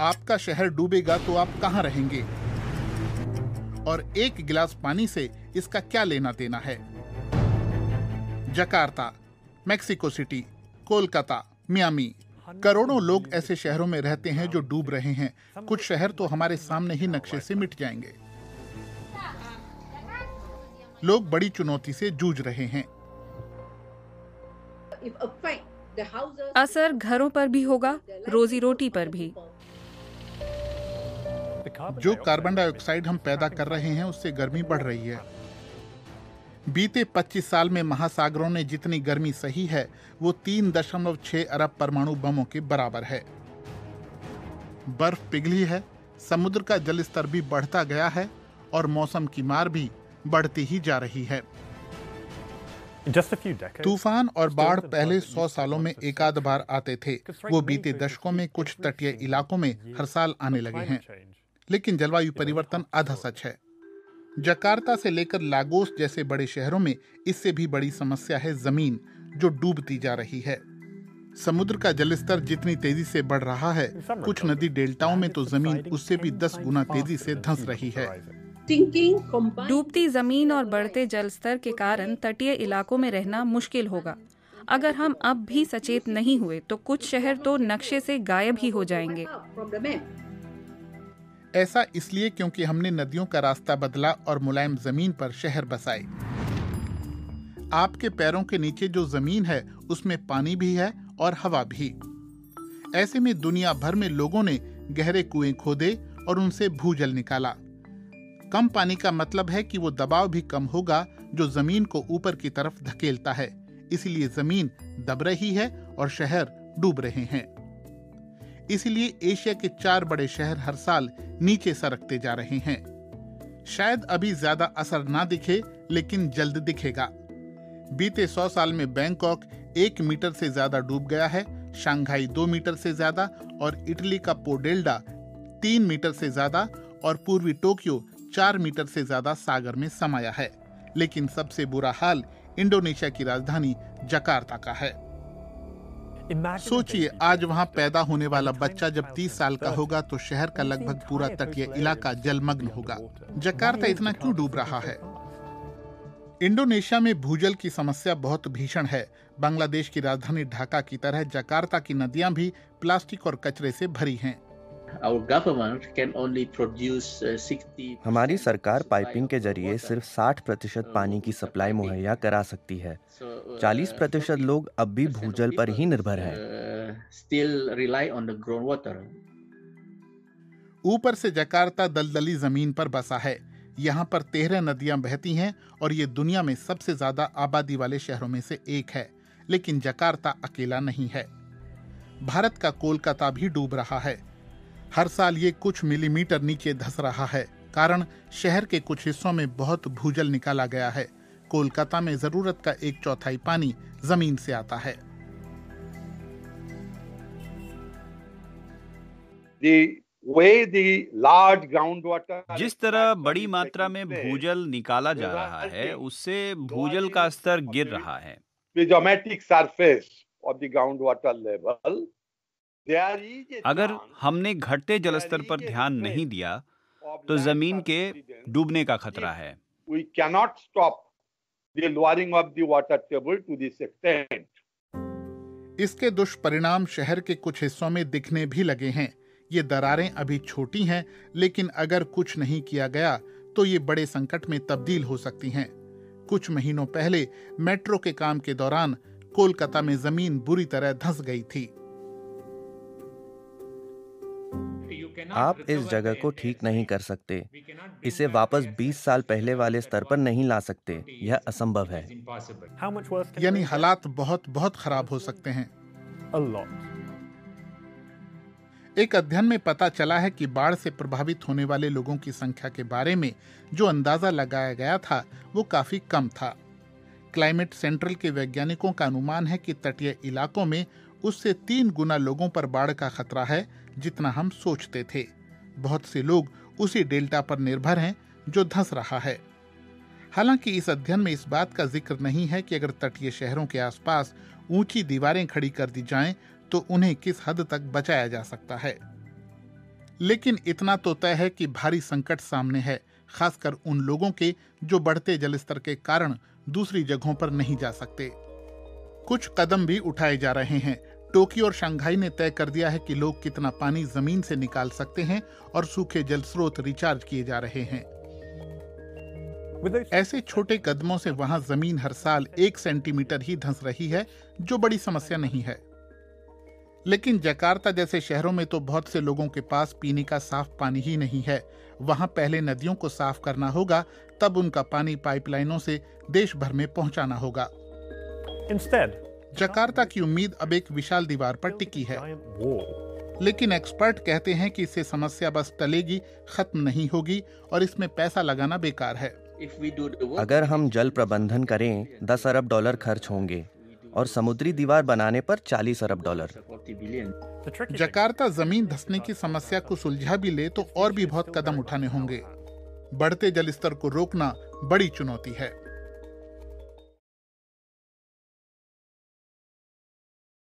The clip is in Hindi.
आपका शहर डूबेगा तो आप कहाँ रहेंगे? और एक गिलास पानी से इसका क्या लेना देना है? Jakarta Mexico City Kolkata Miami. करोड़ों लोग ऐसे शहरों में रहते हैं जो डूब रहे हैं। कुछ शहर तो हमारे सामने ही नक्शे से मिट जाएँगे। लोग बड़ी चुनौती से जूझ रहे हैं। असर घरों पर भी होगा रोजी रोटी पर भी। जो कार्बन डाइऑक्साइड हम पैदा कर रहे हैं उससे गर्मी बढ़ रही है। बीते 25 साल में महासागरों ने जितनी गर्मी सही है वो तीन दशमलव छह अरब परमाणु बमों के बराबर है। बर्फ़ पिघली है समुद्र का जल स्तर भी बढ़ता गया है और मौसम की मार भी बढ़ती ही जा रही है। तूफ़ान और बाढ़ पहले सौ सालों में एक आध बार आते थे। वो बीते दशकों में कुछ तटीय इलाकों में हर साल आने लगे हैं। लेकिन जलवायु परिवर्तन आधा सच है जकार्ता से लेकर लागोस जैसे बड़े शहरों में इससे भी बड़ी समस्या है ज़मीन जो डूबती जा रही है समुद्र का जलस्तर जितनी तेज़ी से बढ़ रहा है कुछ नदी डेल्टाओं में तो ज़मीन उससे भी दस गुना तेज़ी से धंस रही है डूबती ज़मीन और बढ़ते जल स्तर के कारण तटीय इलाकों में रहना मुश्किल होगा अगर हम अब भी सचेत नहीं हुए तो कुछ शहर तो नक्शे से गायब ही हो जाएँगे ऐसा इसलिए क्योंकि हमने नदियों का रास्ता बदला और मुलायम ज़मीन पर शहर बसाए आपके पैरों के नीचे जो ज़मीन है, उसमें पानी भी है और हवा भी। ऐसे में दुनिया भर में लोगों ने गहरे कुएँ खोदे और उनसे भूजल निकाला। कम पानी का मतलब है कि वो दबाव भी कम होगा जो ज़मीन को ऊपर की तरफ़ धकेलता है। इसलिए ज़मीन दब रही है और शहर डूब रहे हैं। इसलिए एशिया के चार बड़े शहर हर साल नीचे सरकते जा रहे हैं। शायद अभी ज़्यादा असर ना दिखे, लेकिन जल्द दिखेगा। बीते सौ साल में बैंकॉक एक मीटर से ज़्यादा डूब गया है, शंघाई दो मीटर से ज़्यादा और इटली का पोडेल्डा तीन मीटर से ज़्यादा और पूर्वी टोक्यो चार मीटर से ज़्यादा सागर में समाया है। लेकिन सबसे बुरा हाल इंडोनेशिया की राजधानी जकार्ता का है। सोचिए आज वहाँ पैदा होने वाला बच्चा जब 30 साल का होगा तो शहर का लगभग पूरा तटीय इलाका जलमग्न होगा। जकार्ता इतना क्यों डूब रहा है? इंडोनेशिया में भूजल की समस्या बहुत भीषण है। बांग्लादेश की राजधानी ढाका की तरह जकार्ता की नदियाँ भी प्लास्टिक और कचरे से भरी हैं। हमारी सरकार पाइपिंग के ज़रिए सिर्फ़ 60 प्रतिशत पानी की सप्लाई मुहैया करा सकती है। 40 प्रतिशत लोग अब भी भूजल पर ही निर्भर हैं। ऊपर से जकार्ता दलदली ज़मीन पर बसा है। यहाँ पर तेरह नदियाँ बहती हैं और ये दुनिया में सबसे ज़्यादा आबादी वाले शहरों में से एक है लेकिन जकार्ता अकेला नहीं है। भारत का कोलकाता भी डूब रहा है। हर साल ये कुछ मिलीमीटर नीचे धस रहा है। कारण शहर के कुछ हिस्सों में बहुत भूजल निकाला गया है। कोलकाता में ज़रूरत का एक चौथाई पानी ज़मीन से आता है। जिस तरह बड़ी मात्रा में भूजल निकाला जा रहा है उससे भूजल का स्तर गिर रहा है। अगर हमने घटते जलस्तर पर ध्यान नहीं दिया तो ज़मीन के डूबने का खतरा है। इसके दुष्परिणाम शहर के कुछ हिस्सों में दिखने भी लगे हैं। ये दरारें अभी छोटी हैं लेकिन अगर कुछ नहीं किया गया तो ये बड़े संकट में तब्दील हो सकती हैं। कुछ महीनों पहले मेट्रो के काम के दौरान कोलकाता में ज़मीन बुरी तरह धंस गई थी। आप इस जगह को ठीक नहीं कर सकते। इसे वापस 20 साल पहले वाले स्तर पर नहीं ला सकते। यह असंभव है। यानी हालात बहुत बहुत खराब हो सकते हैं। एक अध्ययन में पता चला है कि बाढ़ से प्रभावित होने वाले लोगों की संख्या के बारे में जो अंदाज़ा लगाया गया था वो काफ़ी कम था। क्लाइमेट सेंट्रल के वैज्ञानिकों का अनुमान है कि तटीय इलाकों में उससे तीन गुना लोगों पर बाढ़ का खतरा है जितना हम सोचते थे। बहुत से लोग उसी डेल्टा पर निर्भर हैं जो धंस रहा है। हालाँकि इस अध्ययन में इस बात का ज़िक्र नहीं है कि अगर तटीय शहरों के आसपास ऊँची दीवारें खड़ी कर दी जाएँ तो उन्हें किस हद तक बचाया जा सकता है। लेकिन इतना तो तय है कि भारी संकट सामने है, खासकर उन लोगों के जो बढ़ते जलस्तर के कारण दूसरी जगहों पर नहीं जा सकते। कुछ कदम भी उठाए जा रहे हैं टोक्यो और शंघाई ने तय कर दिया है कि लोग कितना पानी ज़मीन से निकाल सकते हैं और सूखे जल स्रोत रिचार्ज किए जा रहे हैं। ऐसे छोटे कदमों से वहाँ ज़मीन हर साल एक सेंटीमीटर ही धंस रही है जो बड़ी समस्या नहीं है। लेकिन जकार्ता जैसे शहरों में तो बहुत से लोगों के पास पीने का साफ़ पानी ही नहीं है। वहाँ पहले नदियों को साफ़ करना होगा तब उनका पानी पाइपलाइनों से देश भर में पहुंचाना होगा। Instead, जकार्ता की उम्मीद अब एक विशाल दीवार पर टिकी है। लेकिन एक्सपर्ट कहते हैं कि इससे समस्या बस टलेगी खत्म नहीं होगी और इसमें पैसा लगाना बेकार है। अगर हम जल प्रबंधन करें दस अरब डॉलर खर्च होंगे और समुद्री दीवार बनाने पर 40 अरब डॉलर। जकार्ता ज़मीन धसने की समस्या को सुलझा भी ले तो और भी बहुत कदम उठाने होंगे। बढ़ते जल स्तर को रोकना बड़ी चुनौती है।